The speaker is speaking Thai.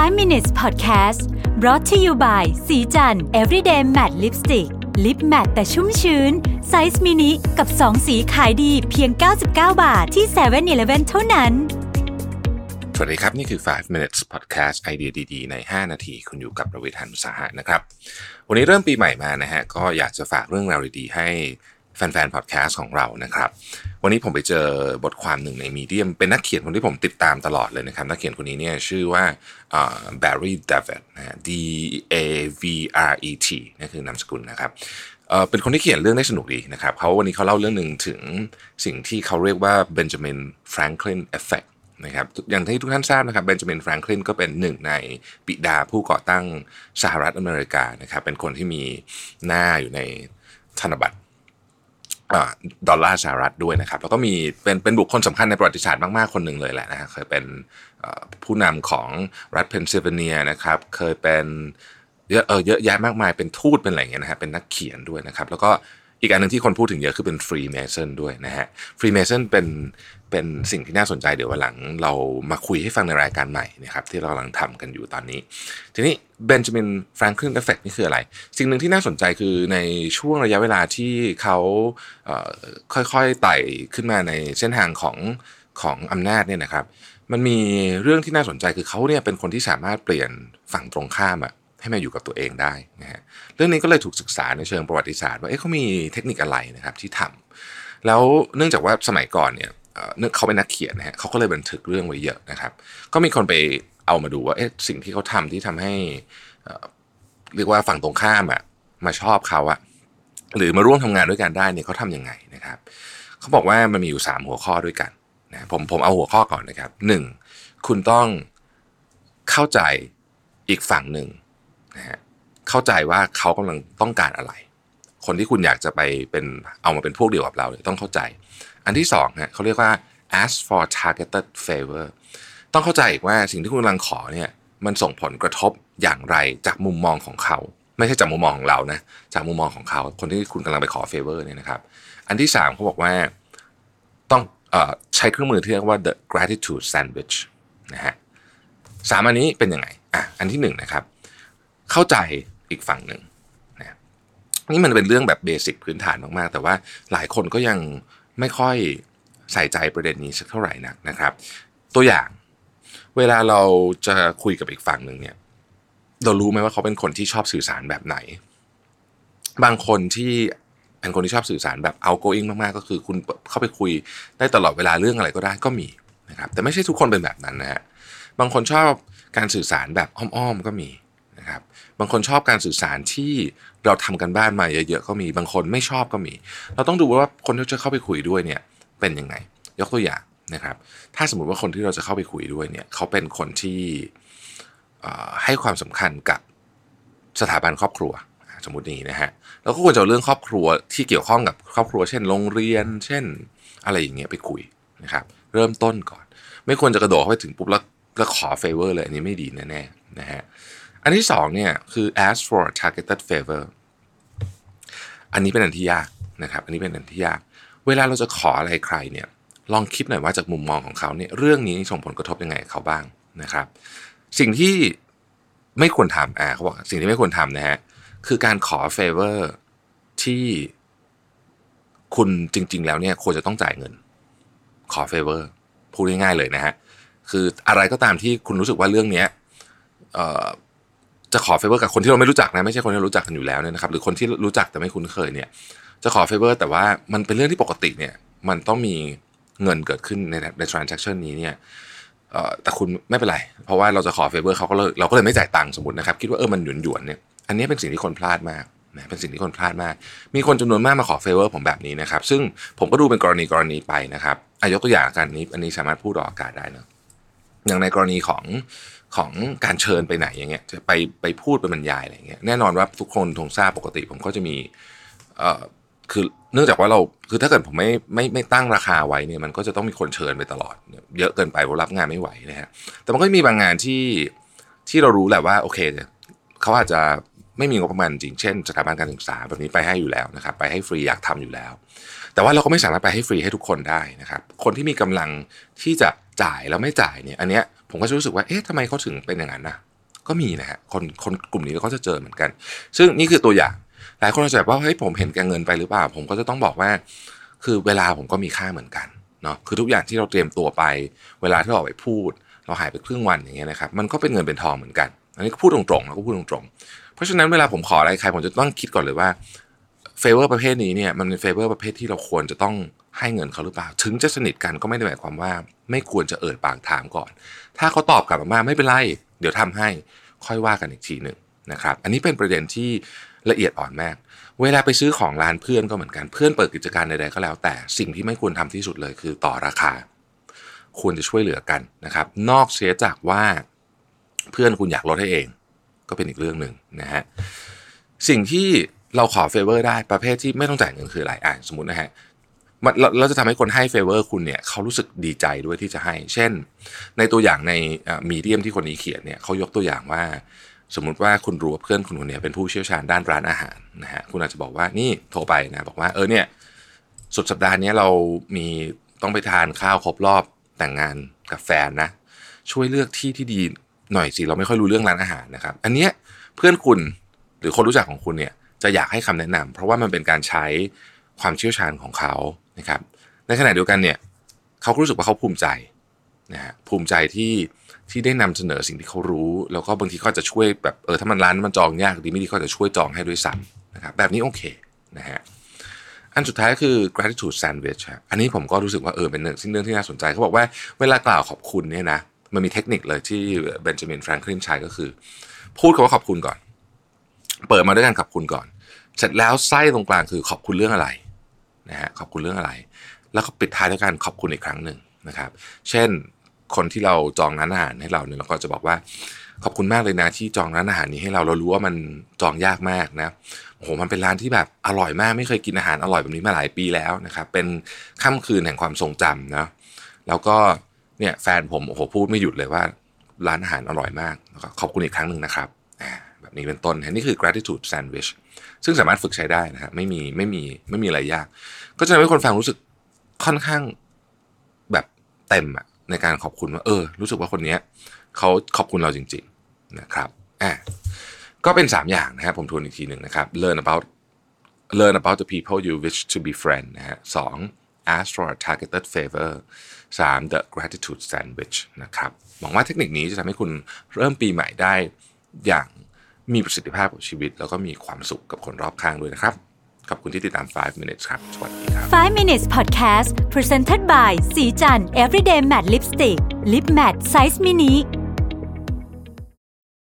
5 minutes podcast brought to you by ศรีจันทร์ everyday matte lipstick lip matte แต่ชุ่มชื้น ไซส์มินิกับ 2 สีขายดีเพียง 99 บาทที่7 e เ e ่ e อเท่านั้น สวัสดีครับ นี่คือ 5 minutes podcast ไอเดียดีๆ ใน 5 นาที คุณอยู่กับผมรวิศ หาญอุตสาหะนะครับ วันนี้เริ่มปีใหม่มานะฮะ ก็อยากจะฝากเรื่องราวดีๆ ให้ แฟนๆพอดแคสต์ของเรานะครับ วันนี้ผมไปเจอบทความหนึ่งในมีเดียม เป็นนักเขียนคนที่ผมติดตามตลอดเลยนะครับ นักเขียนคนนี้เนี่ยชื่อว่า Barry David นะ D A V R E T นั่นคือนามสกุลนะครับเป็นคนที่เขียนเรื่องได้สนุกดีนะครับเขาวันนี้เขาเล่าเรื่องหนึ่งถึงสิ่งที่เขาเรียกว่า Benjamin Franklin Effect นะครับอย่างที่ทุกท่านทราบนะครับเบนจามินแฟรงคลินก็เป็นหนึ่งในบิดาผู้ก่อตั้งสหรัฐอเมริกานะครับเป็นคนที่มีหน้าอยู่ในธนบัตร ดอลลาร์สหรัฐด้วยนะครับ แล้วก็มีเป็นเป็นบุคคลสำคัญในประวัติศาสตร์มาก ๆ คนหนึ่งเลยแหละนะฮะเคยเป็นผู้นำของรัฐเพนซิลเวเนียนะครับ เคยเป็นเยอะเออเยอะแยะมากมายเป็นทูตเป็นอะไรเงี้ยนะฮะเป็นนักเขียนด้วยนะครับ แล้วก็ อีกอันหนึ่งที่คนพูดถึงเยอะคือเป็นฟรีเมสันด้วยนะฮะฟรีเมสันเป็นเป็นสิ่งที่น่าสนใจเดี๋ยววันหลังเรามาคุยให้ฟังในรายการใหม่นะครับที่เรากำลังทำกันอยู่ตอนนี้ ทีนี้เบนจามินแฟรงคลินเอฟเฟกนี่คืออะไร สิ่งหนึ่งที่น่าสนใจคือในช่วงระยะเวลาที่เขาค่อยๆไต่ขึ้นมาในเส้นทางของของอำนาจเนี่ยนะครับ มันมีเรื่องที่น่าสนใจคือเขาเนี่ยเป็นคนที่สามารถเปลี่ยนฝั่งตรงข้ามอะ ให้มาอยู่กับตัวเองได้นะฮะเรื่องนี้ก็เลยถูกศึกษาในเชิงประวัติศาสตร์ว่าเอ๊ะเขามีเทคนิคอะไรนะครับที่ทำแล้วเนื่องจากว่าสมัยก่อนเนี่ยเนื่องเขาเป็นนักเขียนนะฮะเขาก็เลยบันทึกเรื่องไว้เยอะนะครับ ก็มีคนไปเอามาดูว่าเอ๊ะสิ่งที่เขาทาที่ทำให้เรียกว่าฝั่งตรงข้ามอะมาชอบเขาอะหรือมาร่วมทำงานด้วยกันได้เนี่ยเขาทำยังไงนะครับเขาบอกว่ามันมีอยู่ 3 หัวข้อด้วยกันนะผมผมเอาหัวข้อก่อนนะครับหนึ่งคุณต้องเข้าใจอีกฝั่งหนึ่ง นะฮะเข้าใจว่าเขากำลังต้องการอะไร คนที่คุณอยากจะไปเป็นเอามาเป็นพวกเดียวกับเราต้องเข้าใจ อันที่สองฮะเขาเรียกว่า ask for targeted favor ต้องเข้าใจอีกว่าสิ่งที่คุณกำลังขอเนี่ยมันส่งผลกระทบอย่างไรจากมุมมองของเขา ไม่ใช่จากมุมมองของเรานะจากมุมมองของเขา คนที่คุณกำลังไปขอเฟเวอร์เนี่ยนะครับ อันที่สามเขาบอกว่าต้องอใช้เครื่องมือที่เรียกว่า the gratitude sandwich นะฮะสามอันนี้เป็นยังไงอะอันที่หนึ่งนะครับ เข้าใจอีกฝั่งหนึ่งนะนี่มันเป็นเรื่องแบบเบสิกพื้นฐานมากๆ แต่ว่าหลายคนก็ยังไม่ค่อยใส่ใจประเด็นนี้สักเท่าไหร่นักนะครับ ตัวอย่างเวลาเราจะคุยกับอีกฝั่งหนึ่งเนี่ย เรารู้ไหมว่าเขาเป็นคนที่ชอบสื่อสารแบบไหน บางคนที่เป็นคนที่ชอบสื่อสารแบบ outgoing มาก ๆ ก็คือคุณเข้าไปคุยได้ตลอดเวลาเรื่องอะไรก็ได้ก็มีนะครับ แต่ไม่ใช่ทุกคนเป็นแบบนั้นนะฮะ บางคนชอบการสื่อสารแบบอ้อม ๆ ก็มี บางคนชอบการสื่อสารที่เราทำกันบ้านมาเยอะๆก็มี บางคนไม่ชอบก็มี เราต้องดูว่าคนที่จะเข้าไปคุยด้วยเนี่ยเป็นยังไง ยกตัวอย่างนะครับ ถ้าสมมติว่าคนที่เราจะเข้าไปคุยด้วยเนี่ยเขาเป็นคนที่ให้ความสำคัญกับสถาบันครอบครัวสมมตินี้นะฮะแล้วก็ควรจะเรื่องครอบครัวที่เกี่ยวข้องกับครอบครัว เช่นโรงเรียน เช่น อะไรอย่างเงี้ยไปคุยนะครับ เริ่มต้นก่อน ไม่ควรจะกระโดดเข้าไปถึงปุ๊บแล้วแล้วขอ favor เลยอันนี้ไม่ดีแน่ๆนะฮะ อันที่สองเนี่ยคือ ask for targeted favor อันนี้เป็นอันที่ยากนะครับ อันนี้เป็นอันที่ยาก เวลาเราจะขออะไรใครเนี่ย ลองคิดหน่อยว่าจากมุมมองของเขาเนี่ยเรื่องนี้ส่งผลกระทบยังไงเขาบ้างนะครับ สิ่งที่ไม่ควรทำอ่าเขาบอกสิ่งที่ไม่ควรทำนะฮะคือการขอ favor ที่คุณจริง ๆ แล้วเนี่ยควรจะต้องจ่ายเงิน ขอ favor พูดง่ายๆเลยนะฮะคืออะไรก็ตามที่คุณรู้สึกว่าเรื่องเนี้ยเอ่อ จะขอ favor กับคนที่เราไม่รู้จักนะไม่ใช่คนที่รู้จักกันอยู่แล้วเนี่ยนะครับหรือคนที่รู้จักแต่ไม่คุ้นเคยเนี่ย จะขอ favor แต่ว่ามันเป็นเรื่องที่ปกติเนี่ย มันต้องมีเงินเกิดขึ้นในใน transaction นี้เนี่ยแต่คุณไม่เป็นไร เพราะว่าเราจะขอ favor เขาก็เลยเราก็เลยไม่จ่ายตังค์สมมตินะครับ คิดว่าเออมันหยวนหยวนเนี่ยอันนี้เป็นสิ่งที่คนพลาดมากนะเป็นสิ่งที่คนพลาดมาก มีคนจำนวนมากมาขอเฟเวอร์ผมแบบนี้นะครับ ซึ่งผมก็ดูเป็นกรณีกรณีไปนะครับอายกตัวอย่างกันนี้อันนี้สามารถพูดออกอากาศได้นะอย่างในกรณีของ ของการเชิญไปไหนอย่างเงี้ยจะไปไปพูดไปบรรยายอะไรเงี้ยแน่นอนว่าทุกคนทงทราบปกติ ผมก็จะมีเอ่อคือเนื่องจากว่าเราคือถ้าเกิดผมไม่ไม่ไม่ตั้งราคาไว้เนี่ยมันก็จะต้องมีคนเชิญไปตลอด เยอะเกินไปผมรับงานไม่ไหวนะฮะแต่มันก็มีบางงานที่ที่เรารู้แหละว่าโอเคเลยเขาอาจจะไม่มีงบประมาณจริงเช่นสถาบันการศึกษาแบบนี้ไปให้อยู่แล้วนะครับไปให้ฟรีอยากทำอยู่แล้ว แต่ว่าเราก็ไม่สามารถไปให้ฟรีให้ทุกคนได้นะครับ คนที่มีกำลังที่จะจ่ายแล้วไม่จ่ายเนี่ย อันเนี้ย ผมก็จะรู้สึกว่าเอ๊ะทำไมเขาถึงเป็นอย่างนั้นนะก็มีนะฮะคนคนกลุ่มนี้ก็จะเจอเหมือนกัน ซึ่งนี่คือตัวอย่างหลายคนอาจจะแบบว่าเฮ้ยผมเห็นแกเงินไปหรือเปล่า ผมก็จะต้องบอกว่า คือเวลาผมก็มีค่าเหมือนกันเนาะคือทุกอย่างที่เราเตรียมตัวไป เวลาที่เราออกไปพูด เราหายไปครึ่งวันอย่างเงี้ยนะครับมันก็เป็นเงินเป็นทองเหมือนกัน อันนี้พูดตรงๆแล้วก็พูดตรงๆ เพราะฉะนั้นเวลาผมขออะไรใครผมจะต้องคิดก่อนเลยว่า favor ประเภทนี้เนี่ยมันเป็น favor ประเภทที่เราควรจะต้อง ให้เงินเขาหรือเปล่า ถึงจะสนิทกันก็ไม่ได้หมายความว่า ไม่ควรจะเอ่ยปากถามก่อน ถ้าเขาตอบกลับมาไม่เป็นไร เดี๋ยวทำให้ค่อยว่ากันอีกทีหนึ่งนะครับ อันนี้เป็นประเด็นที่ละเอียดอ่อนมาก เวลาไปซื้อของร้านเพื่อนก็เหมือนกัน เพื่อนเปิดกิจการใดๆก็แล้ว แต่สิ่งที่ไม่ควรทำที่สุดเลยคือต่อราคา ควรจะช่วยเหลือกันนะครับ นอกเสียจากว่าเพื่อนคุณอยากลดให้เอง ก็เป็นอีกเรื่องหนึ่งนะฮะ สิ่งที่เราขอ favor ได้ประเภทที่ไม่ต้องจ่ายเงินคืออะไรอะสมมตินะฮะ มันเราจะทำให้คนให้ favor คุณเนี่ยเขารู้สึกดีใจด้วยที่จะให้ เช่น ในตัวอย่างใน Medium ที่คนนี้เขียนเนี่ยเขายกตัวอย่างว่า สมมุติว่าคุณรู้ว่าเพื่อนคุณคนนี้เป็นผู้เชี่ยวชาญด้านร้านอาหารนะฮะคุณอาจจะบอกว่านี่โทรไปนะบอกว่าเออเนี่ยสุดสัปดาห์นี้เรามีต้องไปทานข้าวครบรอบแต่งงานกับแฟนนะ ช่วยเลือกที่ที่ดีหน่อยสิเราไม่ค่อยรู้เรื่องร้านอาหารนะครับ อันเนี้ยเพื่อนคุณหรือคนรู้จักของคุณเนี่ยจะอยากให้คำแนะนำเพราะว่ามันเป็นการใช้ความเชี่ยวชาญของเขา นะครับ ในขณะเดียวกันเนี่ยเขารู้สึกว่าเขาภูมิใจนะฮะภูมิใจที่ที่ได้นำเสนอสิ่งที่เขารู้ แล้วก็บางทีก็จะช่วยแบบเออถ้ามันร้านมันจองยากดีไม่ดีก็จะช่วยจองให้ด้วยซ้ำนะครับแบบนี้โอเคนะฮะอันสุดท้ายคือ gratitude sandwich อันนี้ผมก็รู้สึกว่าเออเป็นเรื่องที่น่าสนใจเขาบอกว่าเวลากล่าวขอบคุณเนี่ยนะมันมีเทคนิคเลยที่เบนจามินแฟรงคลินใช้ก็คือ พูดคำว่าขอบคุณก่อน เปิดมาด้วยการขอบคุณก่อน เสร็จแล้วไส้ตรงกลางคือขอบคุณเรื่องอะไร นะฮะขอบคุณเรื่องอะไร แล้วก็ปิดท้ายด้วยการขอบคุณอีกครั้งหนึ่งนะครับ เช่นคนที่เราจองร้านอาหารให้เราเนี่ยเราก็จะบอกว่าขอบคุณมากเลยนะที่จองร้านอาหารนี้ให้เราเรารู้ว่ามันจองยากมากนะโอ้โหมันเป็นร้านที่แบบอร่อยมากไม่เคยกินอาหารอร่อยแบบนี้มาหลายปีแล้วนะครับเป็นค่ำคืนแห่งความทรงจำนะแล้วก็เนี่ยแฟนผมโอ้โหพูดไม่หยุดเลยว่าร้านอาหารอร่อยมากขอบคุณอีกครั้งหนึ่งนะครับ แบบนี้เป็นต้นนี่คือ gratitude sandwich ซึ่งสามารถฝึกใช้ได้นะฮะไม่มีไม่มีไม่มีอะไรยาก ก็จะทำให้คนฟังรู้สึกค่อนข้างแบบเต็มอะในการขอบคุณว่าเออ รู้สึกว่าคนนี้เขาขอบคุณเราจริง ๆนะครับอะก็เป็น 3 อย่างนะครับผมทวนอีกทีหนึ่งนะครับ learn about learn about the people you wish to be friend นะฮะสอง ask for a targeted favor 3 the gratitude sandwich นะครับหวังว่าเทคนิคนี้จะทำให้คุณเริ่มปีใหม่ได้อย่าง มีประสิทธิภาพของชีวิต แล้วก็มีความสุขกับคนรอบข้างด้วยนะครับ ขอบคุณที่ติดตาม 5 minutes ครับ สวัสดีครับ 5 minutes podcast presented by สีจัน everyday matte lipstick lip matte size mini